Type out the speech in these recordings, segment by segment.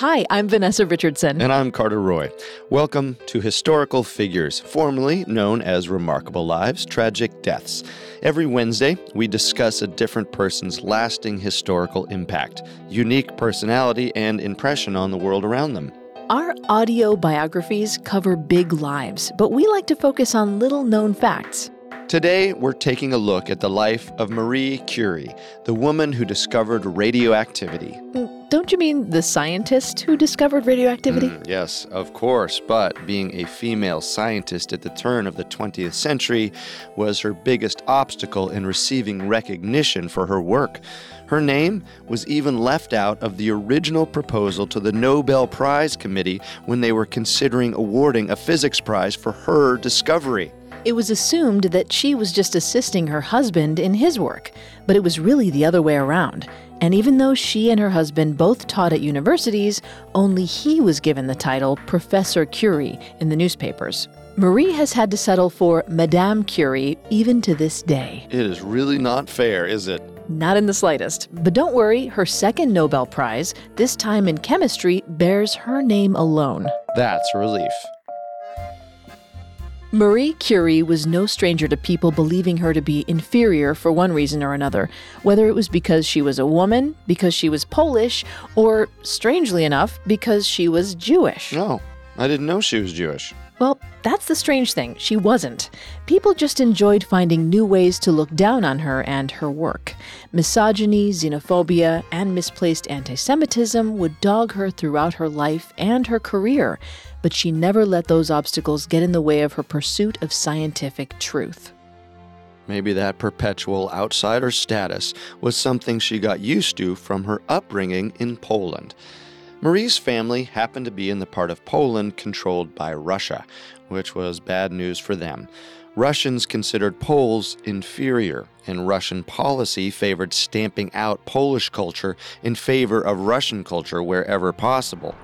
Hi, I'm Vanessa Richardson. And I'm Carter Roy. Welcome to Historical Figures, formerly known as Remarkable Lives, Tragic Deaths. Every Wednesday, we discuss a different person's lasting historical impact, unique personality, and impression on the world around them. Our audio biographies cover big lives, but we like to focus on little known facts. Today, we're taking a look at the life of Marie Curie, the woman who discovered radioactivity. Mm, Don't you mean the scientist who discovered radioactivity? Mm, yes, of course, but being a female scientist at the turn of the 20th century was her biggest obstacle in receiving recognition for her work. Her name was even left out of the original proposal to the Nobel Prize Committee when they were considering awarding a physics prize for her discovery. It was assumed that she was just assisting her husband in his work, but it was really the other way around. And even though she and her husband both taught at universities, only he was given the title Professor Curie in the newspapers. Marie has had to settle for Madame Curie even to this day. It is really not fair, is it? Not in the slightest. But don't worry, her second Nobel Prize, this time in chemistry, bears her name alone. That's relief. Marie Curie was no stranger to people believing her to be inferior for one reason or another, whether it was because she was a woman, because she was Polish, or, strangely enough, because she was Jewish. No, I didn't know she was Jewish. Well, that's the strange thing. She wasn't. People just enjoyed finding new ways to look down on her and her work. Misogyny, xenophobia, and misplaced anti Semitism would dog her throughout her life and her career, but she never let those obstacles get in the way of her pursuit of scientific truth. Maybe that perpetual outsider status was something she got used to from her upbringing in Poland. Marie's family happened to be in the part of Poland controlled by Russia, which was bad news for them. Russians considered Poles inferior, and Russian policy favored stamping out Polish culture in favor of Russian culture wherever possible.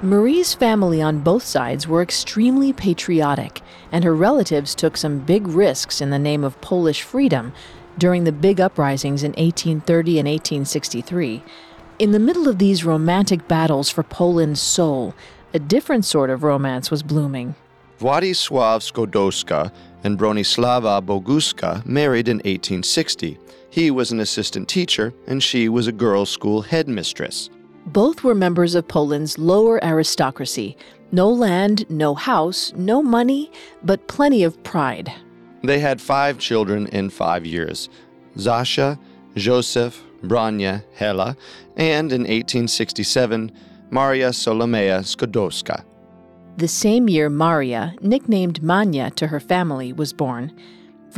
Marie's family on both sides were extremely patriotic, and her relatives took some big risks in the name of Polish freedom during the big uprisings in 1830 and 1863. In the middle of these romantic battles for Poland's soul, a different sort of romance was blooming. Władysław Skłodowska and Bronislawa Boguska married in 1860. He was an assistant teacher, and she was a girls' school headmistress. Both were members of Poland's lower aristocracy. No land, no house, no money, but plenty of pride. They had five children in five years Zasha, Joseph, Branya, Hela, and in 1867, Maria Salomea Skłodowska. The same year, Maria, nicknamed Manya to her family, was born.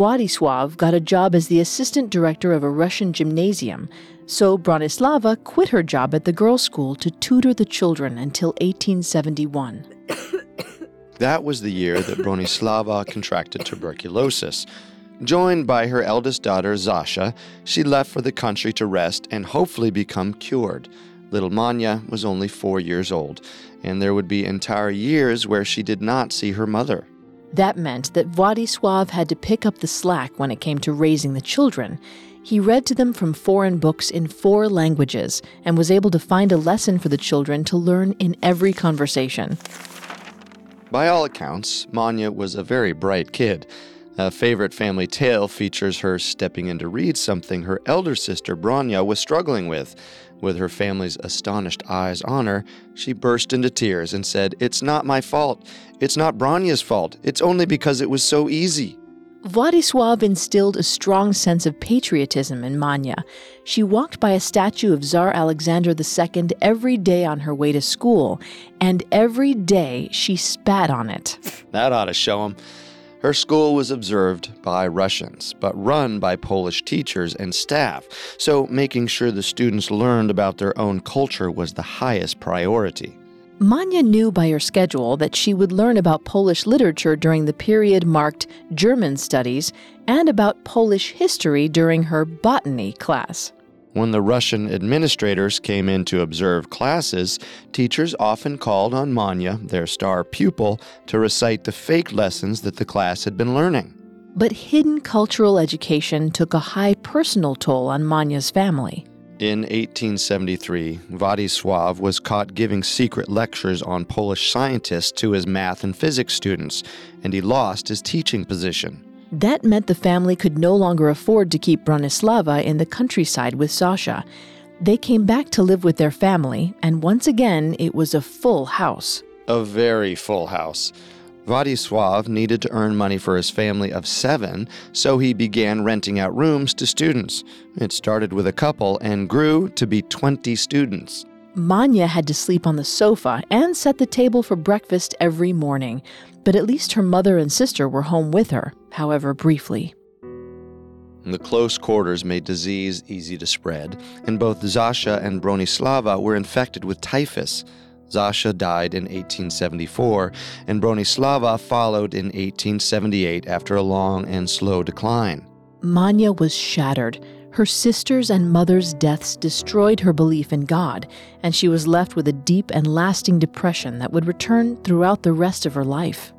Władysław got a job as the assistant director of a Russian gymnasium, so Bronislava quit her job at the girls' school to tutor the children until 1871. that was the year that Bronislava contracted tuberculosis. Joined by her eldest daughter, Zasha, she left for the country to rest and hopefully become cured. Little Manya was only four years old, and there would be entire years where she did not see her mother. That meant that Władysław had to pick up the slack when it came to raising the children. He read to them from foreign books in four languages and was able to find a lesson for the children to learn in every conversation. By all accounts, Manya was a very bright kid. A favorite family tale features her stepping in to read something her elder sister Bronya was struggling with. With her family's astonished eyes on her, she burst into tears and said, It's not my fault. It's not Bronya's fault. It's only because it was so easy. Władysław instilled a strong sense of patriotism in Manya. She walked by a statue of Tsar Alexander II every day on her way to school, and every day she spat on it. That ought to show him. Her school was observed by Russians, but run by Polish teachers and staff, so making sure the students learned about their own culture was the highest priority. Manya knew by her schedule that she would learn about Polish literature during the period marked German studies and about Polish history during her botany class. When the Russian administrators came in to observe classes, teachers often called on Manya, their star pupil, to recite the fake lessons that the class had been learning. But hidden cultural education took a high personal toll on Manya's family. In 1873, Władysław was caught giving secret lectures on Polish scientists to his math and physics students, and he lost his teaching position. That meant the family could no longer afford to keep Bronislava in the countryside with Sasha. They came back to live with their family, and once again, it was a full house. A very full house. Władysław needed to earn money for his family of seven, so he began renting out rooms to students. It started with a couple and grew to be 20 students. Manya had to sleep on the sofa and set the table for breakfast every morning, but at least her mother and sister were home with her, however briefly. The close quarters made disease easy to spread, and both Zasha and Bronislava were infected with typhus. Zasha died in 1874, and Bronislava followed in 1878 after a long and slow decline. Manya was shattered. Her sister's and mother's deaths destroyed her belief in God, and she was left with a deep and lasting depression that would return throughout the rest of her life.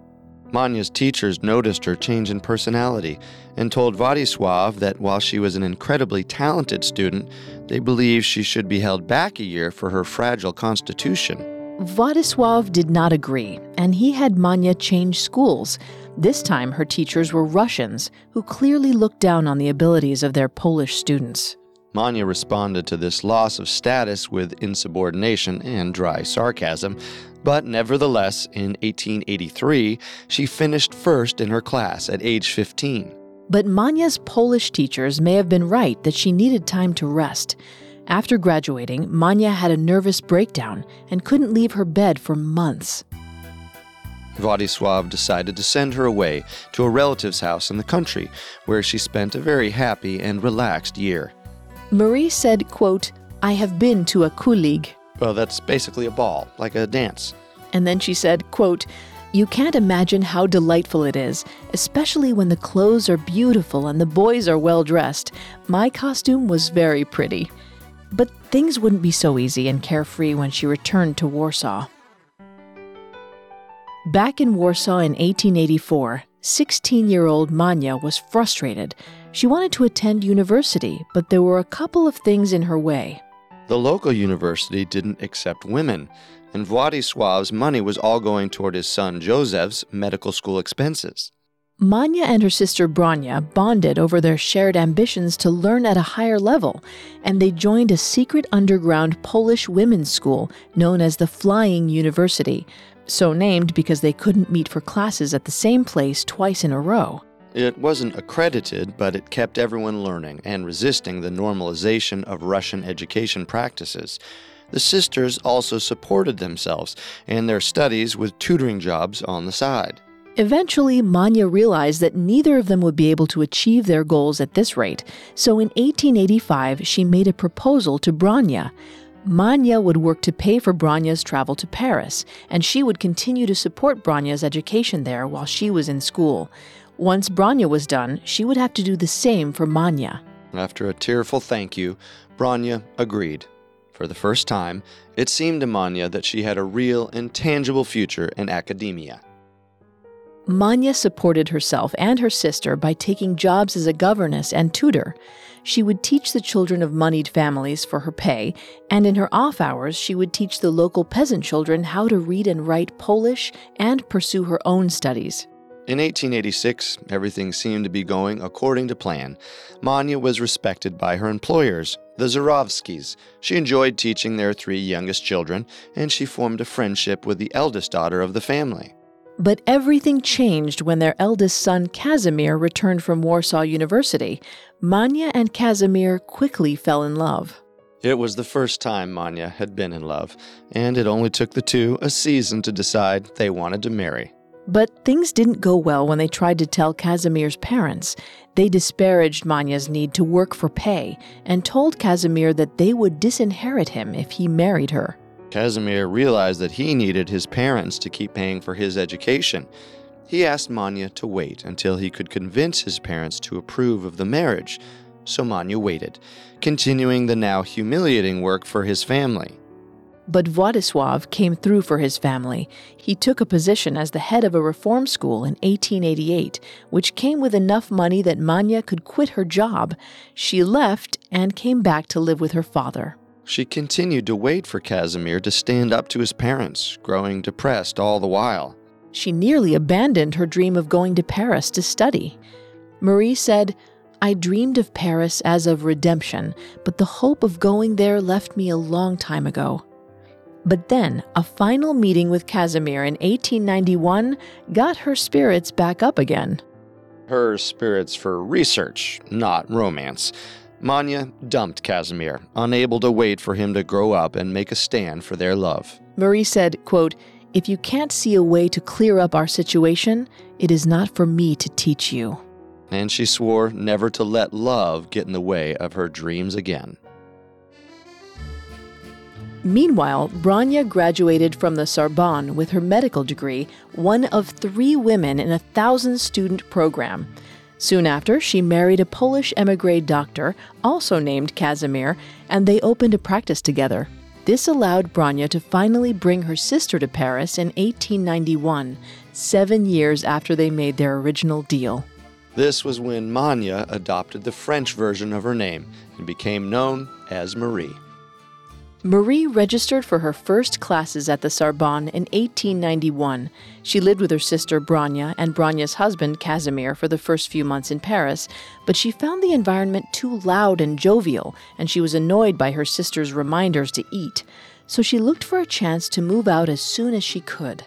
Manya's teachers noticed her change in personality and told Władysław that while she was an incredibly talented student, they believed she should be held back a year for her fragile constitution. Władysław did not agree, and he had Manya change schools. This time, her teachers were Russians, who clearly looked down on the abilities of their Polish students. Manya responded to this loss of status with insubordination and dry sarcasm, but nevertheless, in 1883, she finished first in her class at age 15. But Manya's Polish teachers may have been right that she needed time to rest. After graduating, Manya had a nervous breakdown and couldn't leave her bed for months. Władysław decided to send her away to a relative's house in the country, where she spent a very happy and relaxed year. Marie said, quote, I have been to a kulig. Well, that's basically a ball, like a dance. And then she said, quote, You can't imagine how delightful it is, especially when the clothes are beautiful and the boys are well dressed. My costume was very pretty. But things wouldn't be so easy and carefree when she returned to Warsaw. Back in Warsaw in 1884, 16 year old Manya was frustrated. She wanted to attend university, but there were a couple of things in her way. The local university didn't accept women, and Władysław's money was all going toward his son Joseph's medical school expenses. Manya and her sister Bronya bonded over their shared ambitions to learn at a higher level, and they joined a secret underground Polish women's school known as the Flying University, so named because they couldn't meet for classes at the same place twice in a row. It wasn't accredited, but it kept everyone learning and resisting the normalization of Russian education practices. The sisters also supported themselves and their studies with tutoring jobs on the side. Eventually, Manya realized that neither of them would be able to achieve their goals at this rate, so in 1885 she made a proposal to Bronya. Manya would work to pay for Bronya's travel to Paris, and she would continue to support Bronya's education there while she was in school. Once Bronya was done, she would have to do the same for Manya. After a tearful thank you, Bronya agreed. For the first time, it seemed to Manya that she had a real and tangible future in academia. Manya supported herself and her sister by taking jobs as a governess and tutor. She would teach the children of moneyed families for her pay, and in her off hours, she would teach the local peasant children how to read and write Polish and pursue her own studies. In 1886, everything seemed to be going according to plan. Manya was respected by her employers, the Zurovskis. She enjoyed teaching their three youngest children, and she formed a friendship with the eldest daughter of the family. But everything changed when their eldest son, Casimir, returned from Warsaw University. Manya and Casimir quickly fell in love. It was the first time Manya had been in love, and it only took the two a season to decide they wanted to marry. But things didn't go well when they tried to tell Casimir's parents. They disparaged Manya's need to work for pay and told Casimir that they would disinherit him if he married her. Casimir realized that he needed his parents to keep paying for his education. He asked Manya to wait until he could convince his parents to approve of the marriage. So Manya waited, continuing the now humiliating work for his family. But Władysław came through for his family. He took a position as the head of a reform school in 1888, which came with enough money that Manya could quit her job. She left and came back to live with her father. She continued to wait for Casimir to stand up to his parents, growing depressed all the while. She nearly abandoned her dream of going to Paris to study. Marie said, I dreamed of Paris as of redemption, but the hope of going there left me a long time ago. But then, a final meeting with Casimir in 1891 got her spirits back up again. Her spirits for research, not romance. Manya dumped Casimir, unable to wait for him to grow up and make a stand for their love. Marie said, quote, If you can't see a way to clear up our situation, it is not for me to teach you. And she swore never to let love get in the way of her dreams again. Meanwhile, Branya graduated from the Sorbonne with her medical degree, one of three women in a thousand student program. Soon after, she married a Polish emigre doctor, also named Casimir, and they opened a practice together. This allowed Branya to finally bring her sister to Paris in 1891, seven years after they made their original deal. This was when Manya adopted the French version of her name and became known as Marie. Marie registered for her first classes at the Sorbonne in 1891. She lived with her sister Branya and Branya's husband Casimir for the first few months in Paris, but she found the environment too loud and jovial, and she was annoyed by her sister's reminders to eat. So she looked for a chance to move out as soon as she could.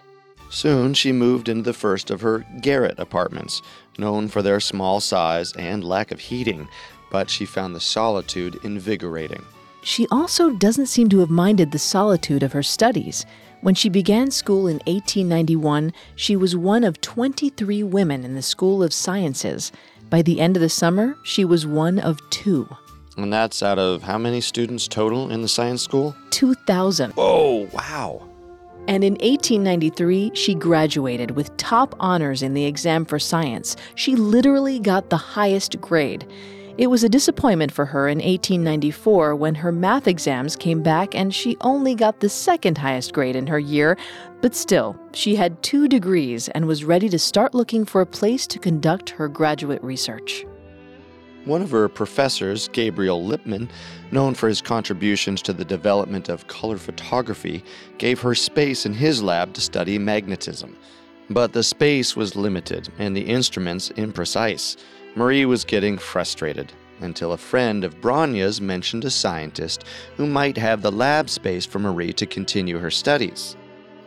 Soon she moved into the first of her garret apartments, known for their small size and lack of heating, but she found the solitude invigorating. She also doesn't seem to have minded the solitude of her studies. When she began school in 1891, she was one of 23 women in the School of Sciences. By the end of the summer, she was one of two. And that's out of how many students total in the science school? 2,000. Oh, wow. And in 1893, she graduated with top honors in the exam for science. She literally got the highest grade. It was a disappointment for her in 1894 when her math exams came back and she only got the second highest grade in her year, but still, she had two degrees and was ready to start looking for a place to conduct her graduate research. One of her professors, Gabriel Lippmann, known for his contributions to the development of color photography, gave her space in his lab to study magnetism. But the space was limited and the instruments imprecise. Marie was getting frustrated until a friend of Branya's mentioned a scientist who might have the lab space for Marie to continue her studies.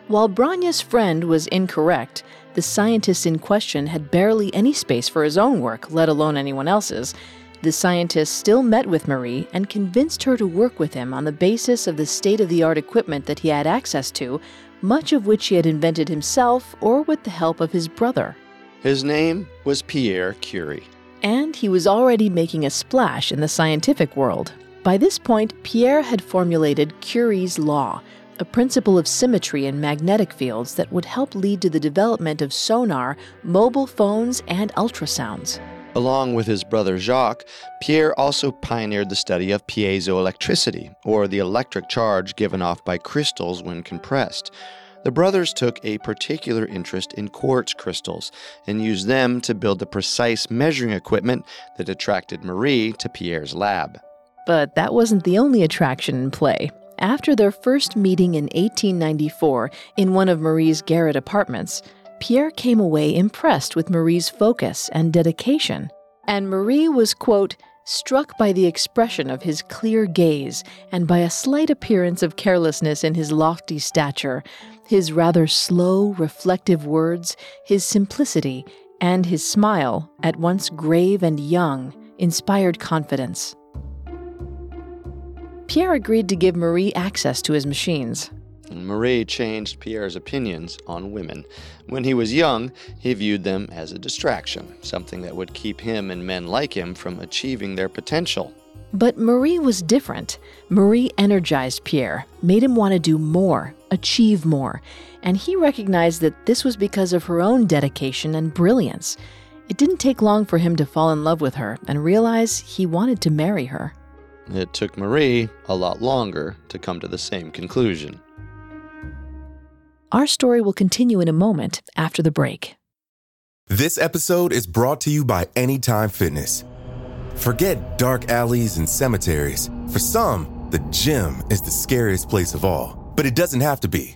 While Branya's friend was incorrect, the scientist in question had barely any space for his own work, let alone anyone else's. The scientist still met with Marie and convinced her to work with him on the basis of the state of the art equipment that he had access to, much of which he had invented himself or with the help of his brother. His name was Pierre Curie and he was already making a splash in the scientific world. By this point, Pierre had formulated Curie's law, a principle of symmetry in magnetic fields that would help lead to the development of sonar, mobile phones, and ultrasounds. Along with his brother Jacques, Pierre also pioneered the study of piezoelectricity, or the electric charge given off by crystals when compressed. The brothers took a particular interest in quartz crystals and used them to build the precise measuring equipment that attracted Marie to Pierre's lab. But that wasn't the only attraction in play. After their first meeting in 1894 in one of Marie's garret apartments, Pierre came away impressed with Marie's focus and dedication. And Marie was, quote, struck by the expression of his clear gaze and by a slight appearance of carelessness in his lofty stature, his rather slow, reflective words, his simplicity, and his smile, at once grave and young, inspired confidence. Pierre agreed to give Marie access to his machines. Marie changed Pierre's opinions on women. When he was young, he viewed them as a distraction, something that would keep him and men like him from achieving their potential. But Marie was different. Marie energized Pierre, made him want to do more, achieve more, and he recognized that this was because of her own dedication and brilliance. It didn't take long for him to fall in love with her and realize he wanted to marry her. It took Marie a lot longer to come to the same conclusion. Our story will continue in a moment after the break. This episode is brought to you by Anytime Fitness. Forget dark alleys and cemeteries. For some, the gym is the scariest place of all, but it doesn't have to be.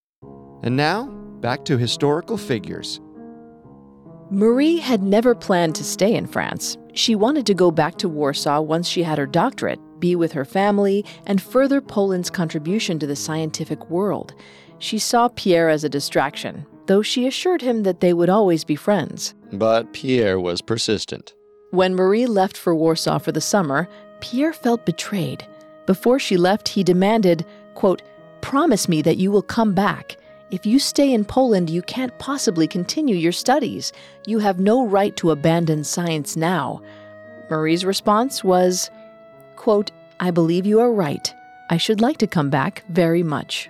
And now, back to historical figures. Marie had never planned to stay in France. She wanted to go back to Warsaw once she had her doctorate, be with her family, and further Poland's contribution to the scientific world. She saw Pierre as a distraction, though she assured him that they would always be friends. But Pierre was persistent. When Marie left for Warsaw for the summer, Pierre felt betrayed. Before she left, he demanded, quote, Promise me that you will come back. If you stay in Poland, you can't possibly continue your studies. You have no right to abandon science now. Marie's response was, quote, I believe you are right. I should like to come back very much.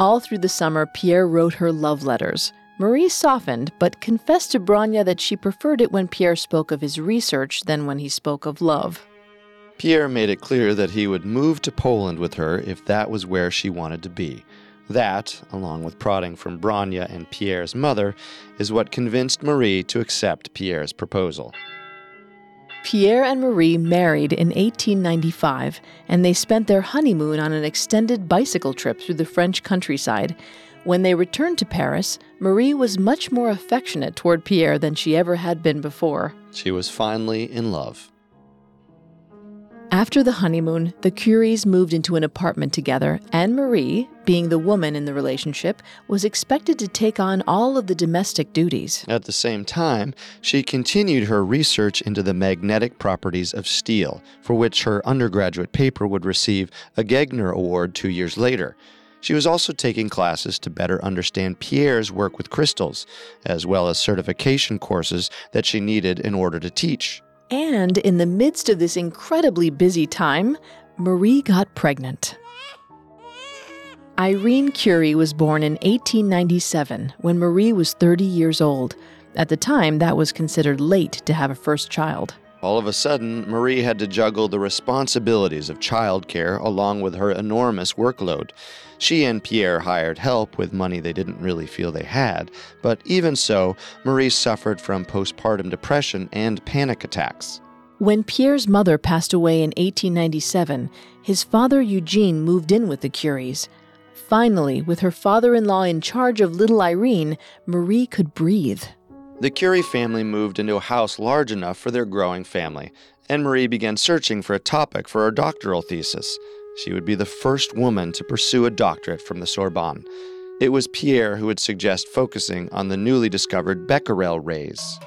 All through the summer, Pierre wrote her love letters. Marie softened, but confessed to Branya that she preferred it when Pierre spoke of his research than when he spoke of love. Pierre made it clear that he would move to Poland with her if that was where she wanted to be. That, along with prodding from Branya and Pierre's mother, is what convinced Marie to accept Pierre's proposal. Pierre and Marie married in 1895, and they spent their honeymoon on an extended bicycle trip through the French countryside. When they returned to Paris, Marie was much more affectionate toward Pierre than she ever had been before. She was finally in love. After the honeymoon, the Curies moved into an apartment together, and Marie, being the woman in the relationship, was expected to take on all of the domestic duties. At the same time, she continued her research into the magnetic properties of steel, for which her undergraduate paper would receive a Gegner Award two years later. She was also taking classes to better understand Pierre's work with crystals, as well as certification courses that she needed in order to teach. And in the midst of this incredibly busy time, Marie got pregnant. Irene Curie was born in 1897 when Marie was 30 years old. At the time, that was considered late to have a first child. All of a sudden, Marie had to juggle the responsibilities of childcare along with her enormous workload. She and Pierre hired help with money they didn't really feel they had, but even so, Marie suffered from postpartum depression and panic attacks. When Pierre's mother passed away in 1897, his father Eugene moved in with the Curies. Finally, with her father in law in charge of little Irene, Marie could breathe. The Curie family moved into a house large enough for their growing family, and Marie began searching for a topic for her doctoral thesis. She would be the first woman to pursue a doctorate from the Sorbonne. It was Pierre who would suggest focusing on the newly discovered Becquerel rays.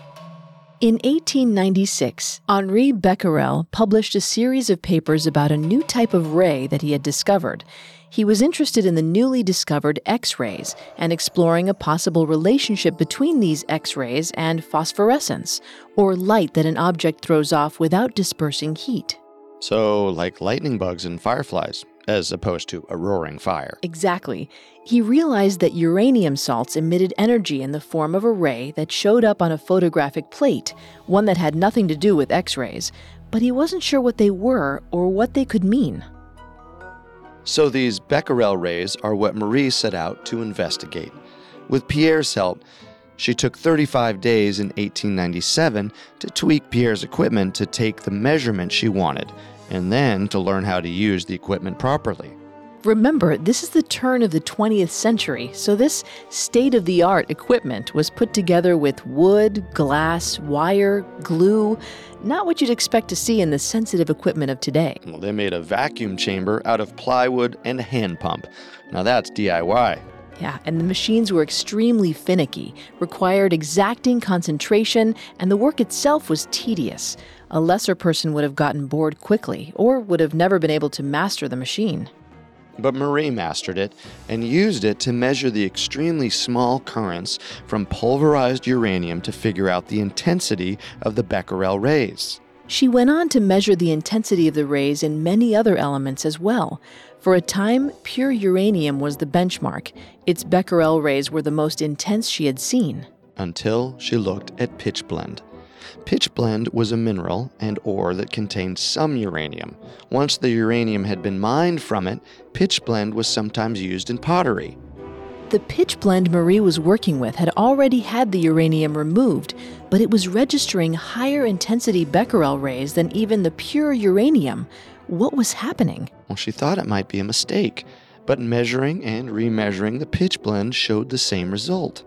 In 1896, Henri Becquerel published a series of papers about a new type of ray that he had discovered. He was interested in the newly discovered X rays and exploring a possible relationship between these X rays and phosphorescence, or light that an object throws off without dispersing heat. So, like lightning bugs and fireflies, as opposed to a roaring fire. Exactly. He realized that uranium salts emitted energy in the form of a ray that showed up on a photographic plate, one that had nothing to do with X rays, but he wasn't sure what they were or what they could mean. So these Becquerel rays are what Marie set out to investigate. With Pierre's help, she took 35 days in 1897 to tweak Pierre's equipment to take the measurement she wanted, and then to learn how to use the equipment properly. Remember, this is the turn of the 20th century, so this state of the art equipment was put together with wood, glass, wire, glue, not what you'd expect to see in the sensitive equipment of today. Well, they made a vacuum chamber out of plywood and a hand pump. Now that's DIY. Yeah, and the machines were extremely finicky, required exacting concentration, and the work itself was tedious. A lesser person would have gotten bored quickly, or would have never been able to master the machine. But Marie mastered it and used it to measure the extremely small currents from pulverized uranium to figure out the intensity of the Becquerel rays. She went on to measure the intensity of the rays in many other elements as well. For a time, pure uranium was the benchmark. Its Becquerel rays were the most intense she had seen. Until she looked at pitchblende. Pitchblende was a mineral and ore that contained some uranium. Once the uranium had been mined from it, pitchblende was sometimes used in pottery. The pitchblende Marie was working with had already had the uranium removed, but it was registering higher intensity Becquerel rays than even the pure uranium. What was happening? Well, she thought it might be a mistake, but measuring and remeasuring the pitchblende showed the same result.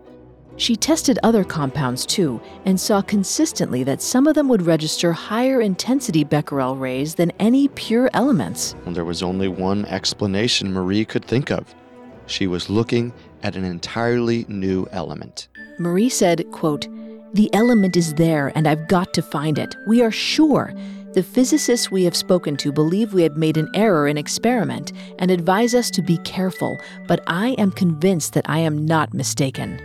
She tested other compounds too and saw consistently that some of them would register higher intensity Becquerel rays than any pure elements. And there was only one explanation Marie could think of. She was looking at an entirely new element. Marie said, quote, "The element is there and I've got to find it. We are sure. The physicists we have spoken to believe we have made an error in experiment and advise us to be careful, but I am convinced that I am not mistaken."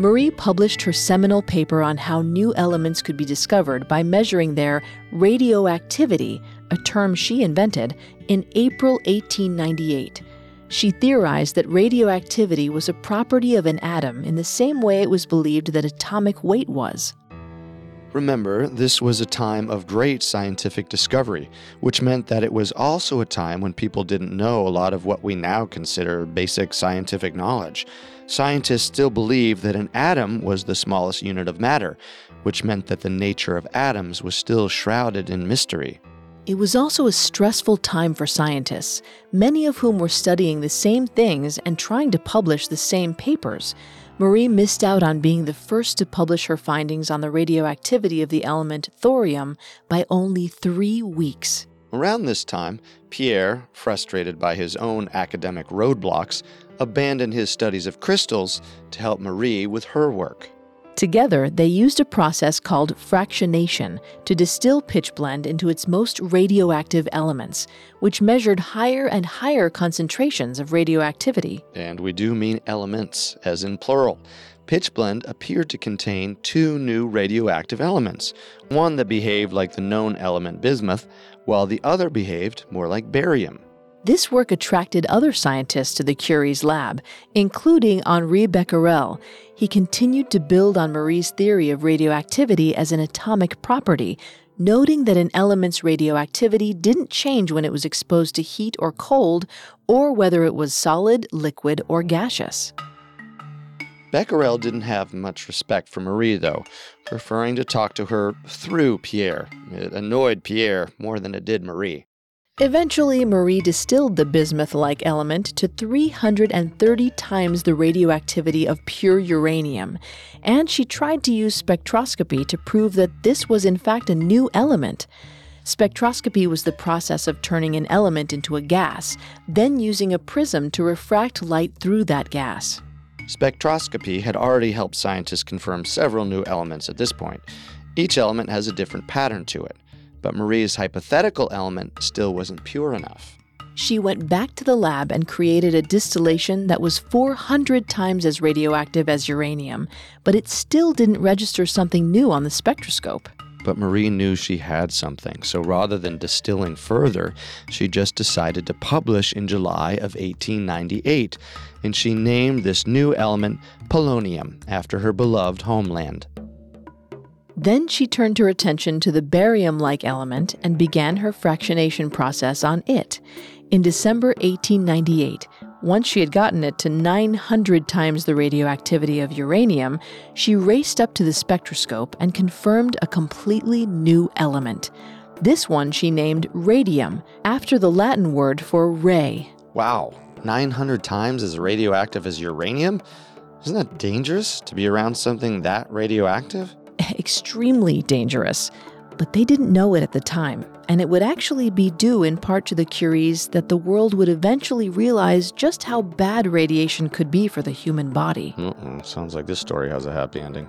Marie published her seminal paper on how new elements could be discovered by measuring their radioactivity, a term she invented, in April 1898. She theorized that radioactivity was a property of an atom in the same way it was believed that atomic weight was. Remember, this was a time of great scientific discovery, which meant that it was also a time when people didn't know a lot of what we now consider basic scientific knowledge. Scientists still believed that an atom was the smallest unit of matter, which meant that the nature of atoms was still shrouded in mystery. It was also a stressful time for scientists, many of whom were studying the same things and trying to publish the same papers. Marie missed out on being the first to publish her findings on the radioactivity of the element thorium by only three weeks. Around this time, Pierre, frustrated by his own academic roadblocks, abandoned his studies of crystals to help Marie with her work. Together, they used a process called fractionation to distill pitchblende into its most radioactive elements, which measured higher and higher concentrations of radioactivity. And we do mean elements, as in plural. Pitchblende appeared to contain two new radioactive elements one that behaved like the known element bismuth, while the other behaved more like barium. This work attracted other scientists to the Curie's lab, including Henri Becquerel. He continued to build on Marie's theory of radioactivity as an atomic property, noting that an element's radioactivity didn't change when it was exposed to heat or cold, or whether it was solid, liquid, or gaseous. Becquerel didn't have much respect for Marie, though, preferring to talk to her through Pierre. It annoyed Pierre more than it did Marie. Eventually, Marie distilled the bismuth like element to 330 times the radioactivity of pure uranium, and she tried to use spectroscopy to prove that this was in fact a new element. Spectroscopy was the process of turning an element into a gas, then using a prism to refract light through that gas. Spectroscopy had already helped scientists confirm several new elements at this point. Each element has a different pattern to it, but Marie's hypothetical element still wasn't pure enough. She went back to the lab and created a distillation that was 400 times as radioactive as uranium, but it still didn't register something new on the spectroscope. But Marie knew she had something, so rather than distilling further, she just decided to publish in July of 1898, and she named this new element polonium after her beloved homeland. Then she turned her attention to the barium like element and began her fractionation process on it. In December 1898, once she had gotten it to 900 times the radioactivity of uranium, she raced up to the spectroscope and confirmed a completely new element. This one she named radium, after the Latin word for ray. Wow, 900 times as radioactive as uranium? Isn't that dangerous to be around something that radioactive? Extremely dangerous. But they didn't know it at the time, and it would actually be due in part to the Curies that the world would eventually realize just how bad radiation could be for the human body. Uh-uh. Sounds like this story has a happy ending.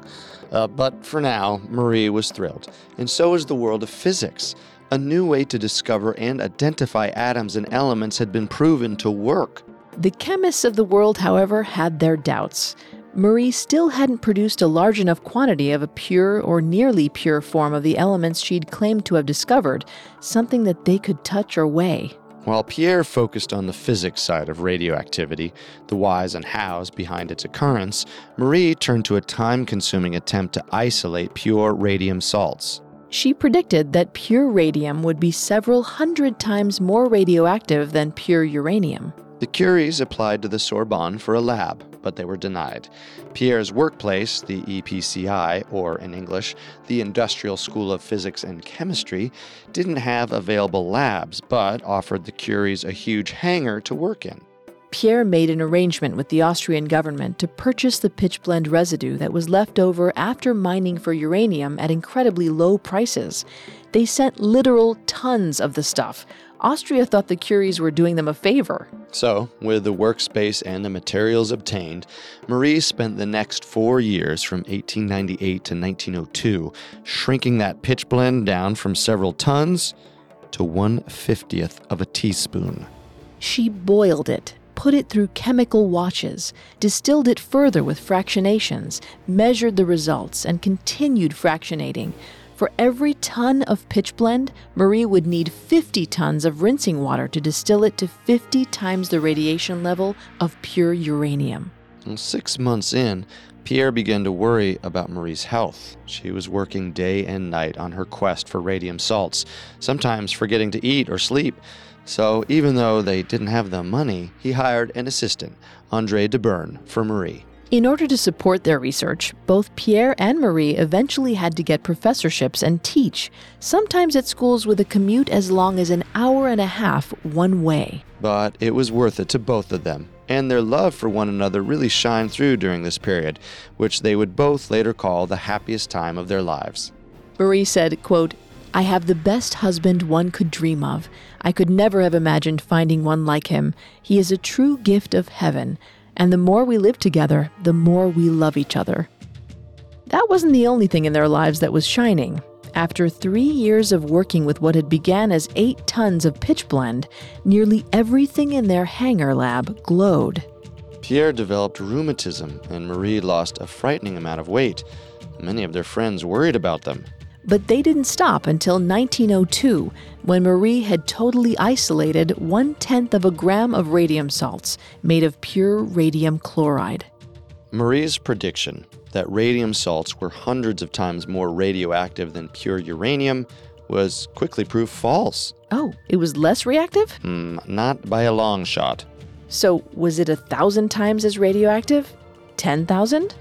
Uh, but for now, Marie was thrilled, and so was the world of physics. A new way to discover and identify atoms and elements had been proven to work. The chemists of the world, however, had their doubts. Marie still hadn't produced a large enough quantity of a pure or nearly pure form of the elements she'd claimed to have discovered, something that they could touch or weigh. While Pierre focused on the physics side of radioactivity, the whys and hows behind its occurrence, Marie turned to a time consuming attempt to isolate pure radium salts. She predicted that pure radium would be several hundred times more radioactive than pure uranium. The Curies applied to the Sorbonne for a lab, but they were denied. Pierre's workplace, the EPCI, or in English, the Industrial School of Physics and Chemistry, didn't have available labs, but offered the Curies a huge hangar to work in. Pierre made an arrangement with the Austrian government to purchase the pitchblende residue that was left over after mining for uranium at incredibly low prices. They sent literal tons of the stuff, Austria thought the Curies were doing them a favor. So, with the workspace and the materials obtained, Marie spent the next four years from 1898 to 1902 shrinking that pitchblende down from several tons to one fiftieth of a teaspoon. She boiled it, put it through chemical watches, distilled it further with fractionations, measured the results, and continued fractionating for every ton of pitchblende, Marie would need 50 tons of rinsing water to distill it to 50 times the radiation level of pure uranium. six months in, Pierre began to worry about Marie's health. She was working day and night on her quest for radium salts, sometimes forgetting to eat or sleep. So, even though they didn't have the money, he hired an assistant, Andre Debierne, for Marie. In order to support their research, both Pierre and Marie eventually had to get professorships and teach, sometimes at schools with a commute as long as an hour and a half one way. But it was worth it to both of them, and their love for one another really shined through during this period, which they would both later call the happiest time of their lives. Marie said, quote, I have the best husband one could dream of. I could never have imagined finding one like him. He is a true gift of heaven and the more we live together, the more we love each other. That wasn't the only thing in their lives that was shining. After three years of working with what had began as eight tons of pitchblende, nearly everything in their hangar lab glowed. Pierre developed rheumatism, and Marie lost a frightening amount of weight. Many of their friends worried about them. But they didn't stop until 1902, when Marie had totally isolated one tenth of a gram of radium salts made of pure radium chloride. Marie's prediction that radium salts were hundreds of times more radioactive than pure uranium was quickly proved false. Oh, it was less reactive? Mm, not by a long shot. So, was it a thousand times as radioactive? 10,000?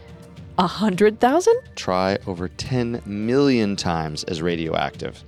A hundred thousand? Try over 10 million times as radioactive.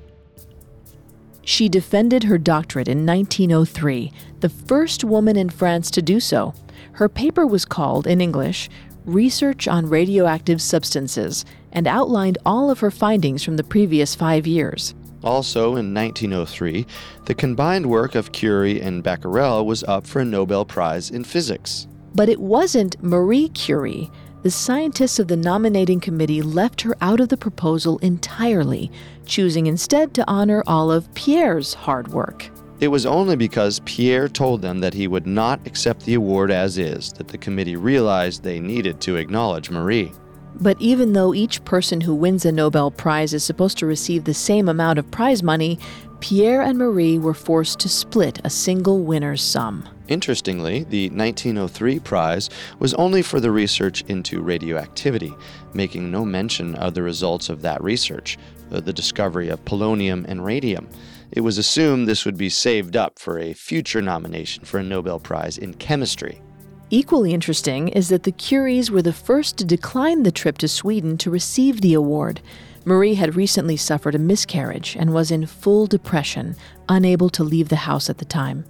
She defended her doctorate in 1903, the first woman in France to do so. Her paper was called, in English, Research on Radioactive Substances, and outlined all of her findings from the previous five years. Also in 1903, the combined work of Curie and Becquerel was up for a Nobel Prize in Physics. But it wasn't Marie Curie. The scientists of the nominating committee left her out of the proposal entirely, choosing instead to honor all of Pierre's hard work. It was only because Pierre told them that he would not accept the award as is that the committee realized they needed to acknowledge Marie. But even though each person who wins a Nobel Prize is supposed to receive the same amount of prize money, Pierre and Marie were forced to split a single winner's sum. Interestingly, the 1903 prize was only for the research into radioactivity, making no mention of the results of that research, uh, the discovery of polonium and radium. It was assumed this would be saved up for a future nomination for a Nobel Prize in chemistry. Equally interesting is that the Curies were the first to decline the trip to Sweden to receive the award. Marie had recently suffered a miscarriage and was in full depression, unable to leave the house at the time.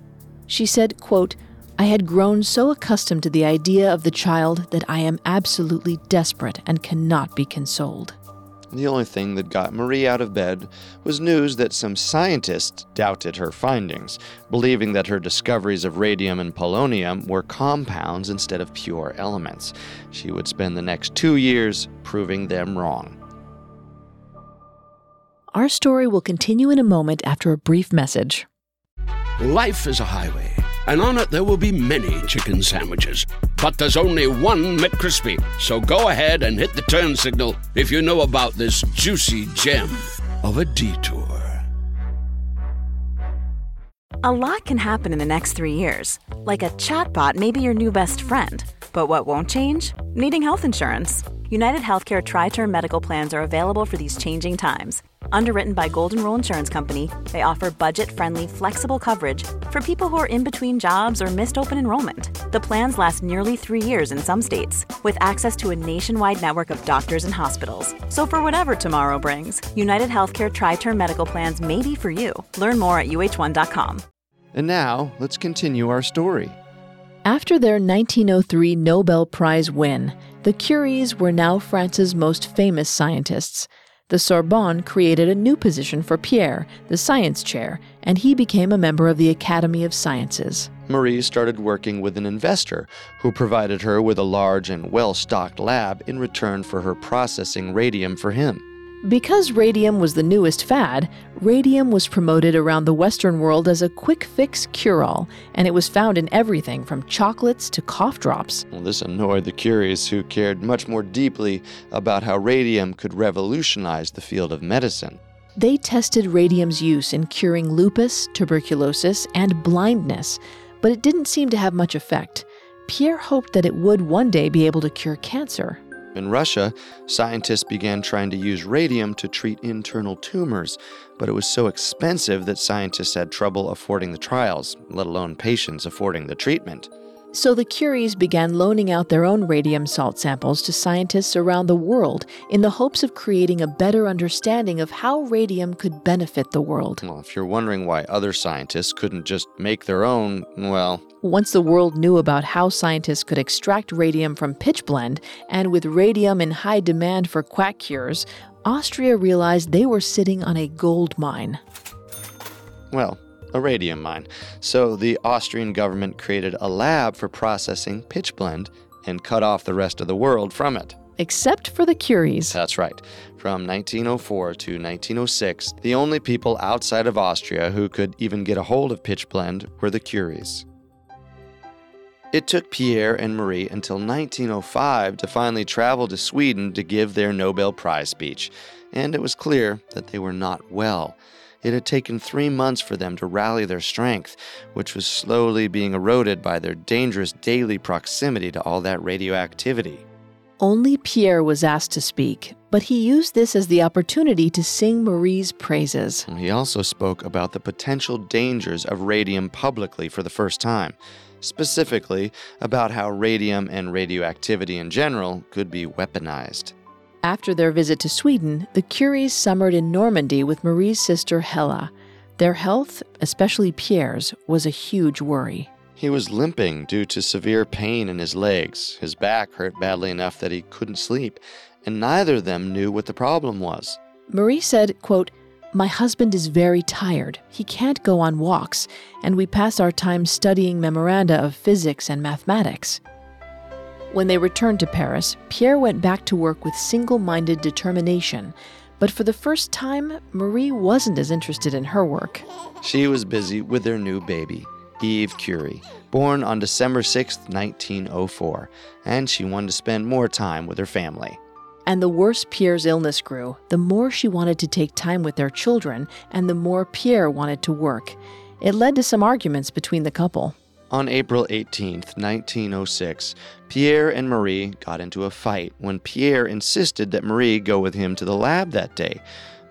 She said, quote, I had grown so accustomed to the idea of the child that I am absolutely desperate and cannot be consoled. The only thing that got Marie out of bed was news that some scientists doubted her findings, believing that her discoveries of radium and polonium were compounds instead of pure elements. She would spend the next two years proving them wrong. Our story will continue in a moment after a brief message. Life is a highway, and on it there will be many chicken sandwiches. But there's only one McCrispy. So go ahead and hit the turn signal if you know about this juicy gem of a detour. A lot can happen in the next three years. Like a chatbot may be your new best friend. But what won't change? Needing health insurance. United Healthcare Tri Term Medical Plans are available for these changing times Underwritten by Golden Rule Insurance Company, they offer budget-friendly, flexible coverage for people who are in between jobs or missed open enrollment. The plans last nearly three years in some states, with access to a nationwide network of doctors and hospitals. So for whatever tomorrow brings, United Healthcare Tri-Term Medical Plans may be for you. Learn more at uh1.com. And now, let's continue our story. After their 1903 Nobel Prize win, the Curies were now France's most famous scientists – the Sorbonne created a new position for Pierre, the science chair, and he became a member of the Academy of Sciences. Marie started working with an investor who provided her with a large and well stocked lab in return for her processing radium for him. Because radium was the newest fad, radium was promoted around the Western world as a quick fix cure all, and it was found in everything from chocolates to cough drops. Well, this annoyed the Curies, who cared much more deeply about how radium could revolutionize the field of medicine. They tested radium's use in curing lupus, tuberculosis, and blindness, but it didn't seem to have much effect. Pierre hoped that it would one day be able to cure cancer. In Russia, scientists began trying to use radium to treat internal tumors, but it was so expensive that scientists had trouble affording the trials, let alone patients affording the treatment. So the Curies began loaning out their own radium salt samples to scientists around the world in the hopes of creating a better understanding of how radium could benefit the world. Well, if you're wondering why other scientists couldn't just make their own, well. Once the world knew about how scientists could extract radium from pitchblende, and with radium in high demand for quack cures, Austria realized they were sitting on a gold mine. Well, a radium mine. So the Austrian government created a lab for processing pitchblende and cut off the rest of the world from it. Except for the Curies. That's right. From 1904 to 1906, the only people outside of Austria who could even get a hold of pitchblende were the Curies. It took Pierre and Marie until 1905 to finally travel to Sweden to give their Nobel Prize speech, and it was clear that they were not well. It had taken three months for them to rally their strength, which was slowly being eroded by their dangerous daily proximity to all that radioactivity. Only Pierre was asked to speak, but he used this as the opportunity to sing Marie's praises. He also spoke about the potential dangers of radium publicly for the first time, specifically about how radium and radioactivity in general could be weaponized. After their visit to Sweden, the Curies summered in Normandy with Marie's sister Hella. Their health, especially Pierre's, was a huge worry. He was limping due to severe pain in his legs. His back hurt badly enough that he couldn't sleep, and neither of them knew what the problem was. Marie said, quote, My husband is very tired. He can't go on walks, and we pass our time studying memoranda of physics and mathematics. When they returned to Paris, Pierre went back to work with single minded determination. But for the first time, Marie wasn't as interested in her work. She was busy with their new baby, Eve Curie, born on December 6, 1904, and she wanted to spend more time with her family. And the worse Pierre's illness grew, the more she wanted to take time with their children, and the more Pierre wanted to work. It led to some arguments between the couple. On April 18, 1906, Pierre and Marie got into a fight when Pierre insisted that Marie go with him to the lab that day,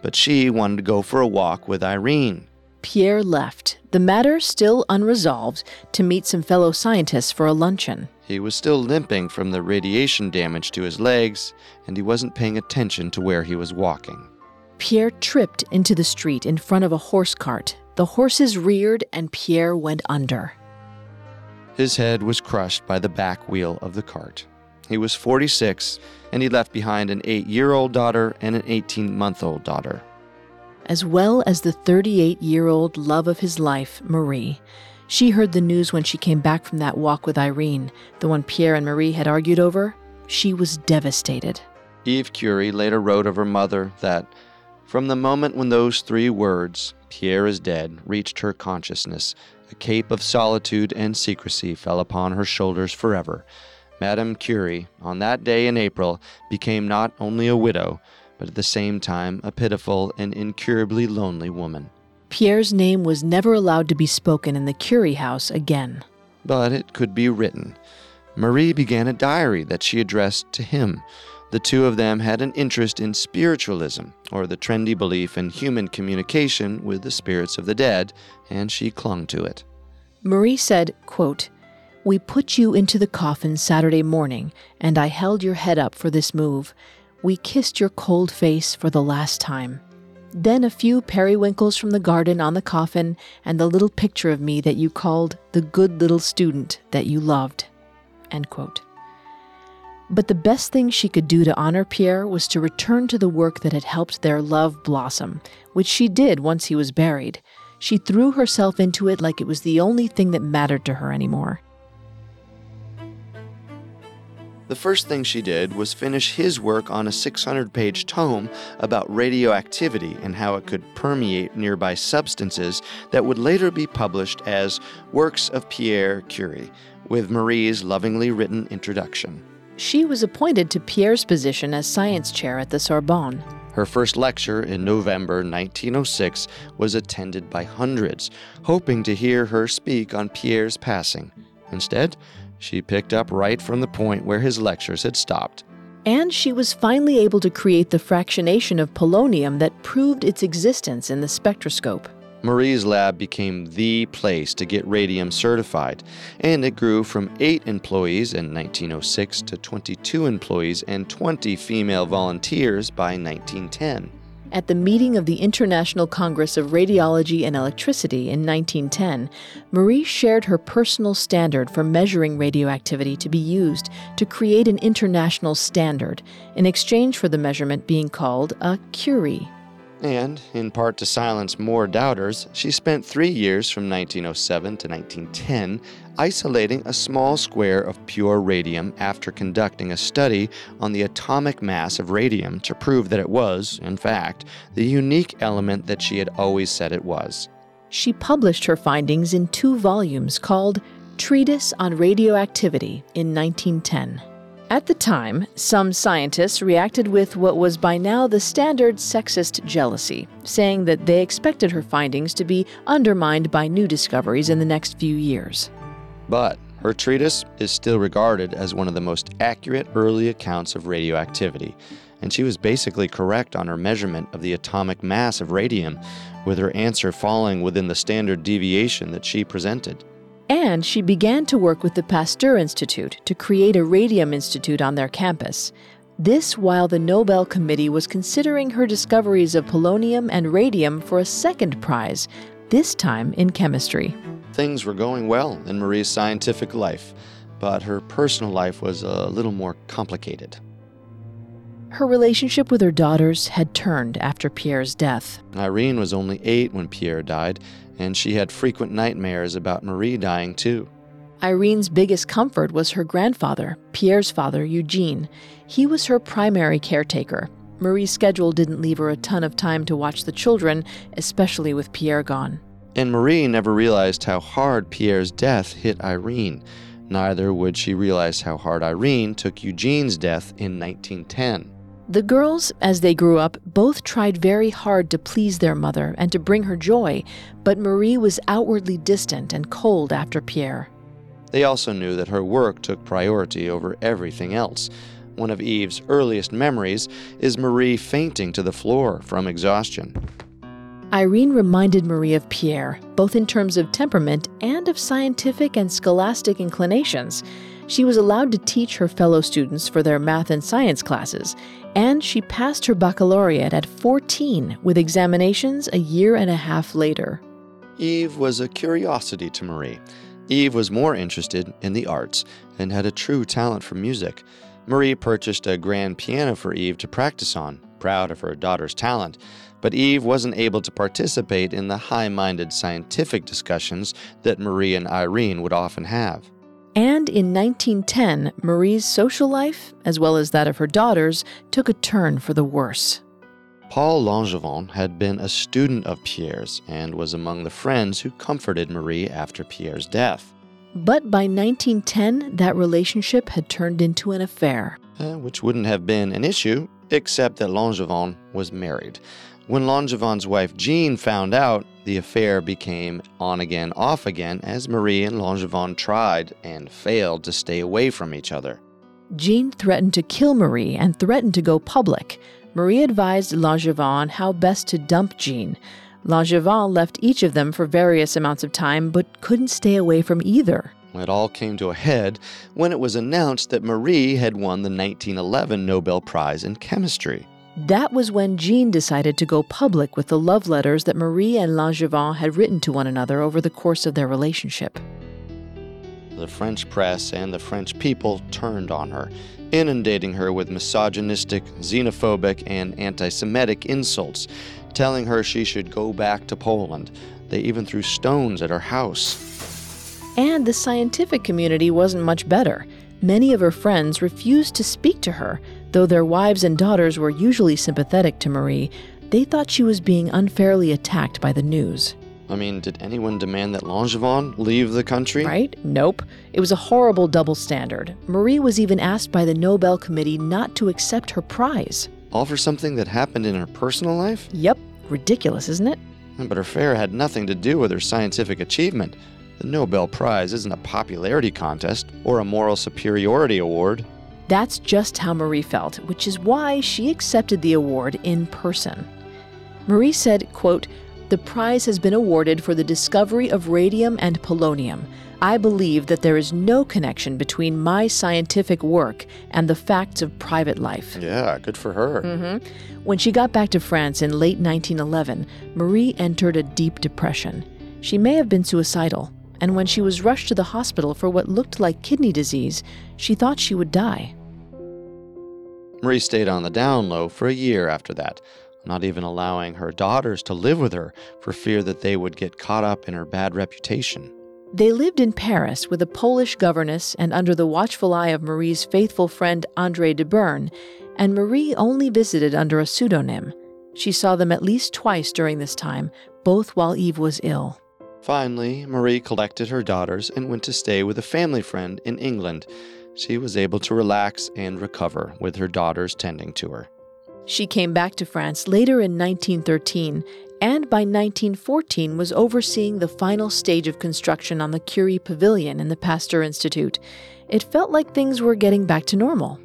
but she wanted to go for a walk with Irene. Pierre left, the matter still unresolved, to meet some fellow scientists for a luncheon. He was still limping from the radiation damage to his legs, and he wasn't paying attention to where he was walking. Pierre tripped into the street in front of a horse cart. The horses reared, and Pierre went under. His head was crushed by the back wheel of the cart. He was 46, and he left behind an eight year old daughter and an 18 month old daughter. As well as the 38 year old love of his life, Marie. She heard the news when she came back from that walk with Irene, the one Pierre and Marie had argued over. She was devastated. Eve Curie later wrote of her mother that, from the moment when those three words, Pierre is dead, reached her consciousness, a cape of solitude and secrecy fell upon her shoulders forever. Madame Curie, on that day in April, became not only a widow, but at the same time a pitiful and incurably lonely woman. Pierre's name was never allowed to be spoken in the Curie house again. But it could be written. Marie began a diary that she addressed to him. The two of them had an interest in spiritualism, or the trendy belief in human communication with the spirits of the dead, and she clung to it. Marie said, quote, We put you into the coffin Saturday morning, and I held your head up for this move. We kissed your cold face for the last time. Then a few periwinkles from the garden on the coffin, and the little picture of me that you called the good little student that you loved. End quote. But the best thing she could do to honor Pierre was to return to the work that had helped their love blossom, which she did once he was buried. She threw herself into it like it was the only thing that mattered to her anymore. The first thing she did was finish his work on a 600 page tome about radioactivity and how it could permeate nearby substances that would later be published as Works of Pierre Curie, with Marie's lovingly written introduction. She was appointed to Pierre's position as science chair at the Sorbonne. Her first lecture in November 1906 was attended by hundreds, hoping to hear her speak on Pierre's passing. Instead, she picked up right from the point where his lectures had stopped. And she was finally able to create the fractionation of polonium that proved its existence in the spectroscope. Marie's lab became the place to get radium certified, and it grew from 8 employees in 1906 to 22 employees and 20 female volunteers by 1910. At the meeting of the International Congress of Radiology and Electricity in 1910, Marie shared her personal standard for measuring radioactivity to be used to create an international standard, in exchange for the measurement being called a Curie. And, in part to silence more doubters, she spent three years from 1907 to 1910 isolating a small square of pure radium after conducting a study on the atomic mass of radium to prove that it was, in fact, the unique element that she had always said it was. She published her findings in two volumes called Treatise on Radioactivity in 1910. At the time, some scientists reacted with what was by now the standard sexist jealousy, saying that they expected her findings to be undermined by new discoveries in the next few years. But her treatise is still regarded as one of the most accurate early accounts of radioactivity, and she was basically correct on her measurement of the atomic mass of radium, with her answer falling within the standard deviation that she presented. And she began to work with the Pasteur Institute to create a radium institute on their campus. This while the Nobel Committee was considering her discoveries of polonium and radium for a second prize, this time in chemistry. Things were going well in Marie's scientific life, but her personal life was a little more complicated. Her relationship with her daughters had turned after Pierre's death. Irene was only eight when Pierre died, and she had frequent nightmares about Marie dying too. Irene's biggest comfort was her grandfather, Pierre's father, Eugene. He was her primary caretaker. Marie's schedule didn't leave her a ton of time to watch the children, especially with Pierre gone. And Marie never realized how hard Pierre's death hit Irene. Neither would she realize how hard Irene took Eugene's death in 1910. The girls, as they grew up, both tried very hard to please their mother and to bring her joy, but Marie was outwardly distant and cold after Pierre. They also knew that her work took priority over everything else. One of Eve's earliest memories is Marie fainting to the floor from exhaustion. Irene reminded Marie of Pierre, both in terms of temperament and of scientific and scholastic inclinations. She was allowed to teach her fellow students for their math and science classes, and she passed her baccalaureate at 14 with examinations a year and a half later. Eve was a curiosity to Marie. Eve was more interested in the arts and had a true talent for music. Marie purchased a grand piano for Eve to practice on, proud of her daughter's talent. But Eve wasn't able to participate in the high minded scientific discussions that Marie and Irene would often have. And in 1910, Marie's social life, as well as that of her daughters, took a turn for the worse. Paul Langevin had been a student of Pierre's and was among the friends who comforted Marie after Pierre's death. But by 1910, that relationship had turned into an affair. Uh, which wouldn't have been an issue, except that Langevin was married. When Langevin's wife Jean found out, the affair became on again, off again as Marie and Langevin tried and failed to stay away from each other. Jean threatened to kill Marie and threatened to go public. Marie advised Langevin how best to dump Jean. Langevin left each of them for various amounts of time but couldn't stay away from either. It all came to a head when it was announced that Marie had won the 1911 Nobel Prize in Chemistry. That was when Jean decided to go public with the love letters that Marie and Langevin had written to one another over the course of their relationship. The French press and the French people turned on her, inundating her with misogynistic, xenophobic, and anti Semitic insults, telling her she should go back to Poland. They even threw stones at her house. And the scientific community wasn't much better. Many of her friends refused to speak to her. Though their wives and daughters were usually sympathetic to Marie, they thought she was being unfairly attacked by the news. I mean, did anyone demand that Langevin leave the country? Right? Nope. It was a horrible double standard. Marie was even asked by the Nobel Committee not to accept her prize. All for something that happened in her personal life? Yep. Ridiculous, isn't it? But her affair had nothing to do with her scientific achievement. The Nobel Prize isn't a popularity contest or a moral superiority award. That's just how Marie felt, which is why she accepted the award in person. Marie said, quote, "The prize has been awarded for the discovery of radium and polonium. I believe that there is no connection between my scientific work and the facts of private life." Yeah, good for her. Mm-hmm. When she got back to France in late 1911, Marie entered a deep depression. She may have been suicidal, and when she was rushed to the hospital for what looked like kidney disease, she thought she would die. Marie stayed on the down low for a year after that, not even allowing her daughters to live with her for fear that they would get caught up in her bad reputation. They lived in Paris with a Polish governess and under the watchful eye of Marie's faithful friend Andre Debierne, and Marie only visited under a pseudonym. She saw them at least twice during this time, both while Eve was ill. Finally, Marie collected her daughters and went to stay with a family friend in England. She was able to relax and recover with her daughters tending to her. She came back to France later in 1913 and by 1914 was overseeing the final stage of construction on the Curie Pavilion in the Pasteur Institute. It felt like things were getting back to normal.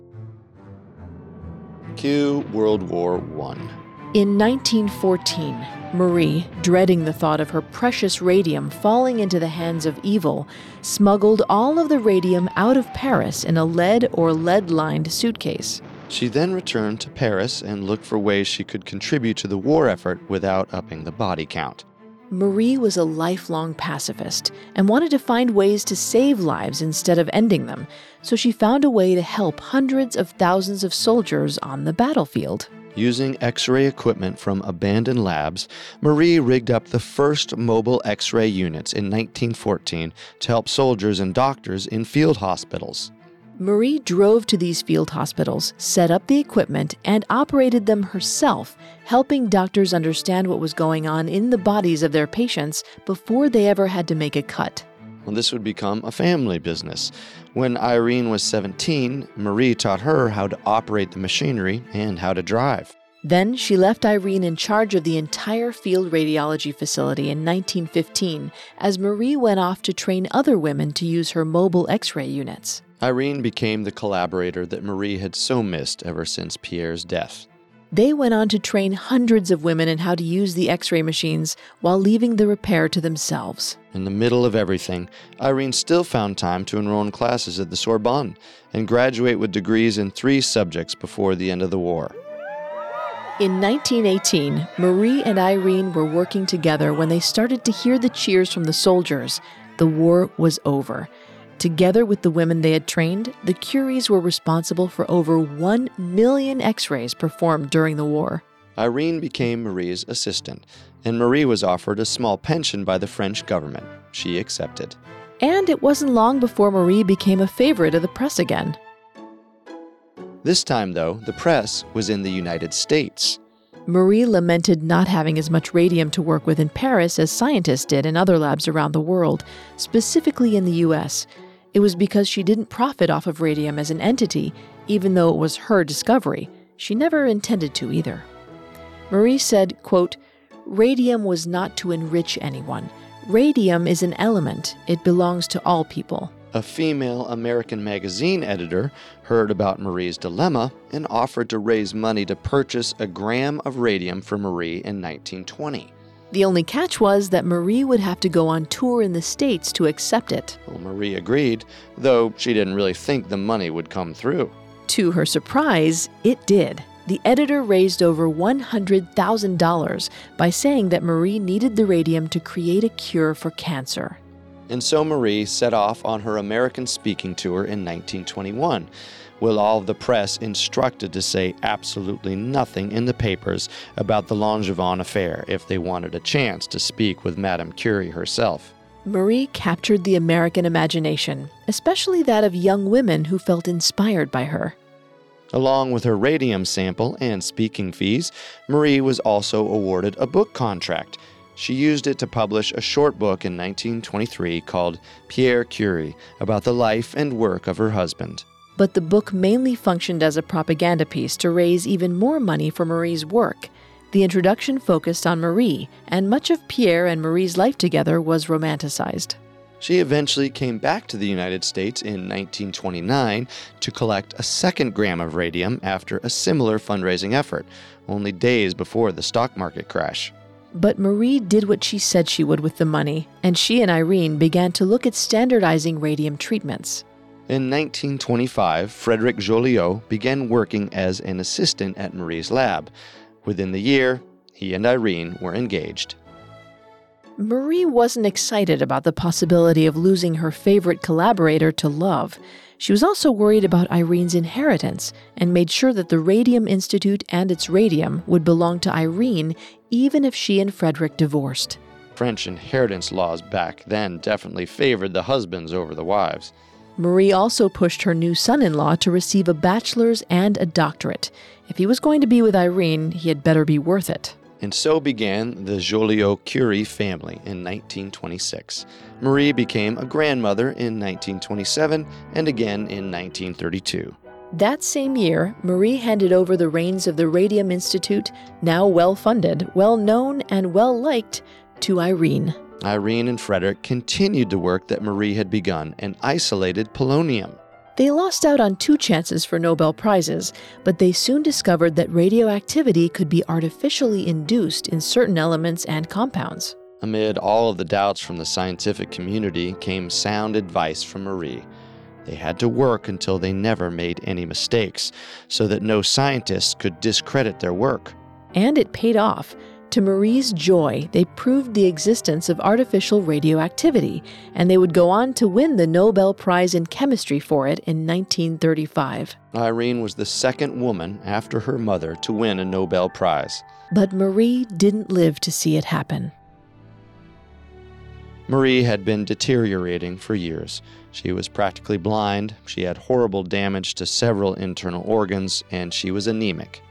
Cue World War I. In 1914, Marie, dreading the thought of her precious radium falling into the hands of evil, smuggled all of the radium out of Paris in a lead or lead lined suitcase. She then returned to Paris and looked for ways she could contribute to the war effort without upping the body count. Marie was a lifelong pacifist and wanted to find ways to save lives instead of ending them, so she found a way to help hundreds of thousands of soldiers on the battlefield. Using X ray equipment from abandoned labs, Marie rigged up the first mobile X ray units in 1914 to help soldiers and doctors in field hospitals. Marie drove to these field hospitals, set up the equipment, and operated them herself, helping doctors understand what was going on in the bodies of their patients before they ever had to make a cut. Well, this would become a family business. When Irene was 17, Marie taught her how to operate the machinery and how to drive. Then she left Irene in charge of the entire field radiology facility in 1915 as Marie went off to train other women to use her mobile x ray units. Irene became the collaborator that Marie had so missed ever since Pierre's death. They went on to train hundreds of women in how to use the x ray machines while leaving the repair to themselves. In the middle of everything, Irene still found time to enroll in classes at the Sorbonne and graduate with degrees in three subjects before the end of the war. In 1918, Marie and Irene were working together when they started to hear the cheers from the soldiers. The war was over. Together with the women they had trained, the Curies were responsible for over 1 million x rays performed during the war. Irene became Marie's assistant, and Marie was offered a small pension by the French government. She accepted. And it wasn't long before Marie became a favorite of the press again. This time, though, the press was in the United States. Marie lamented not having as much radium to work with in Paris as scientists did in other labs around the world, specifically in the US. It was because she didn't profit off of radium as an entity, even though it was her discovery. She never intended to either. Marie said, quote, Radium was not to enrich anyone. Radium is an element, it belongs to all people. A female American magazine editor heard about Marie's dilemma and offered to raise money to purchase a gram of radium for Marie in 1920. The only catch was that Marie would have to go on tour in the States to accept it. Well, Marie agreed, though she didn't really think the money would come through. To her surprise, it did. The editor raised over $100,000 by saying that Marie needed the radium to create a cure for cancer. And so Marie set off on her American speaking tour in 1921 with all of the press instructed to say absolutely nothing in the papers about the Langevin affair if they wanted a chance to speak with Madame Curie herself. Marie captured the American imagination, especially that of young women who felt inspired by her. Along with her radium sample and speaking fees, Marie was also awarded a book contract. She used it to publish a short book in 1923 called Pierre Curie about the life and work of her husband but the book mainly functioned as a propaganda piece to raise even more money for Marie's work. The introduction focused on Marie, and much of Pierre and Marie's life together was romanticized. She eventually came back to the United States in 1929 to collect a second gram of radium after a similar fundraising effort, only days before the stock market crash. But Marie did what she said she would with the money, and she and Irene began to look at standardizing radium treatments. In 1925, Frederick Joliot began working as an assistant at Marie's lab. Within the year, he and Irene were engaged. Marie wasn't excited about the possibility of losing her favorite collaborator to love. She was also worried about Irene's inheritance and made sure that the Radium Institute and its radium would belong to Irene even if she and Frederick divorced. French inheritance laws back then definitely favored the husbands over the wives. Marie also pushed her new son in law to receive a bachelor's and a doctorate. If he was going to be with Irene, he had better be worth it. And so began the Joliot Curie family in 1926. Marie became a grandmother in 1927 and again in 1932. That same year, Marie handed over the reins of the Radium Institute, now well funded, well known, and well liked, to Irene. Irene and Frederick continued the work that Marie had begun and isolated polonium. They lost out on two chances for Nobel Prizes, but they soon discovered that radioactivity could be artificially induced in certain elements and compounds. Amid all of the doubts from the scientific community came sound advice from Marie. They had to work until they never made any mistakes, so that no scientists could discredit their work. And it paid off. To Marie's joy, they proved the existence of artificial radioactivity, and they would go on to win the Nobel Prize in Chemistry for it in 1935. Irene was the second woman after her mother to win a Nobel Prize. But Marie didn't live to see it happen. Marie had been deteriorating for years. She was practically blind, she had horrible damage to several internal organs, and she was anemic.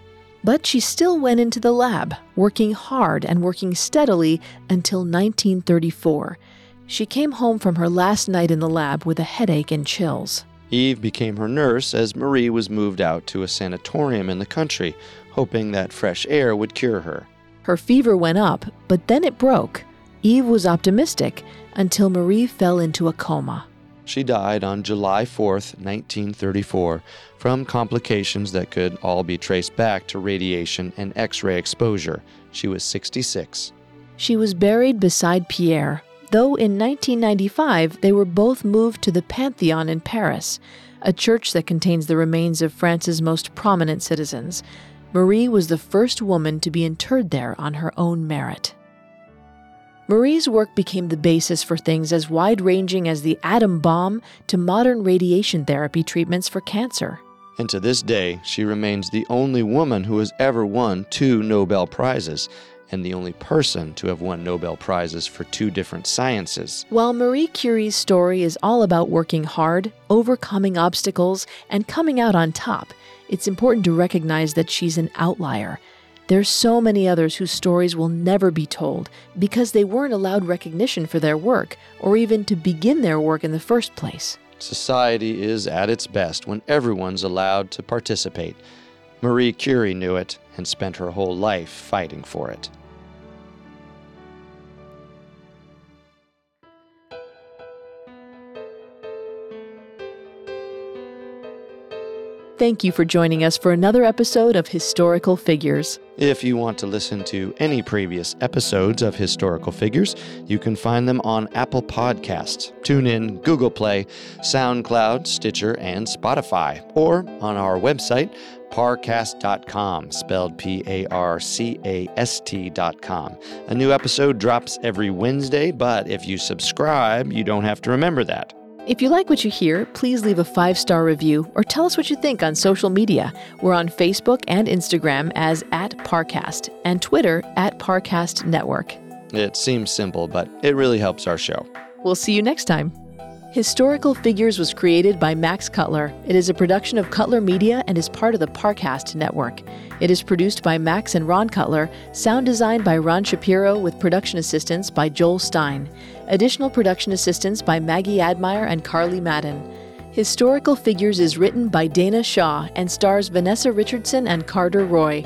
But she still went into the lab, working hard and working steadily until 1934. She came home from her last night in the lab with a headache and chills. Eve became her nurse as Marie was moved out to a sanatorium in the country, hoping that fresh air would cure her. Her fever went up, but then it broke. Eve was optimistic until Marie fell into a coma. She died on July 4, 1934, from complications that could all be traced back to radiation and X ray exposure. She was 66. She was buried beside Pierre, though in 1995 they were both moved to the Pantheon in Paris, a church that contains the remains of France's most prominent citizens. Marie was the first woman to be interred there on her own merit. Marie's work became the basis for things as wide ranging as the atom bomb to modern radiation therapy treatments for cancer. And to this day, she remains the only woman who has ever won two Nobel Prizes, and the only person to have won Nobel Prizes for two different sciences. While Marie Curie's story is all about working hard, overcoming obstacles, and coming out on top, it's important to recognize that she's an outlier there's so many others whose stories will never be told because they weren't allowed recognition for their work or even to begin their work in the first place. Society is at its best when everyone's allowed to participate. Marie Curie knew it and spent her whole life fighting for it. Thank you for joining us for another episode of Historical Figures. If you want to listen to any previous episodes of Historical Figures, you can find them on Apple Podcasts, TuneIn, Google Play, SoundCloud, Stitcher, and Spotify, or on our website, parcast.com, spelled P A R C A S T.com. A new episode drops every Wednesday, but if you subscribe, you don't have to remember that. If you like what you hear, please leave a five star review or tell us what you think on social media. We're on Facebook and Instagram as at Parcast and Twitter at Parcast Network. It seems simple, but it really helps our show. We'll see you next time. Historical Figures was created by Max Cutler. It is a production of Cutler Media and is part of the Parcast network. It is produced by Max and Ron Cutler, sound designed by Ron Shapiro with production assistance by Joel Stein. Additional production assistance by Maggie Admire and Carly Madden. Historical Figures is written by Dana Shaw and stars Vanessa Richardson and Carter Roy.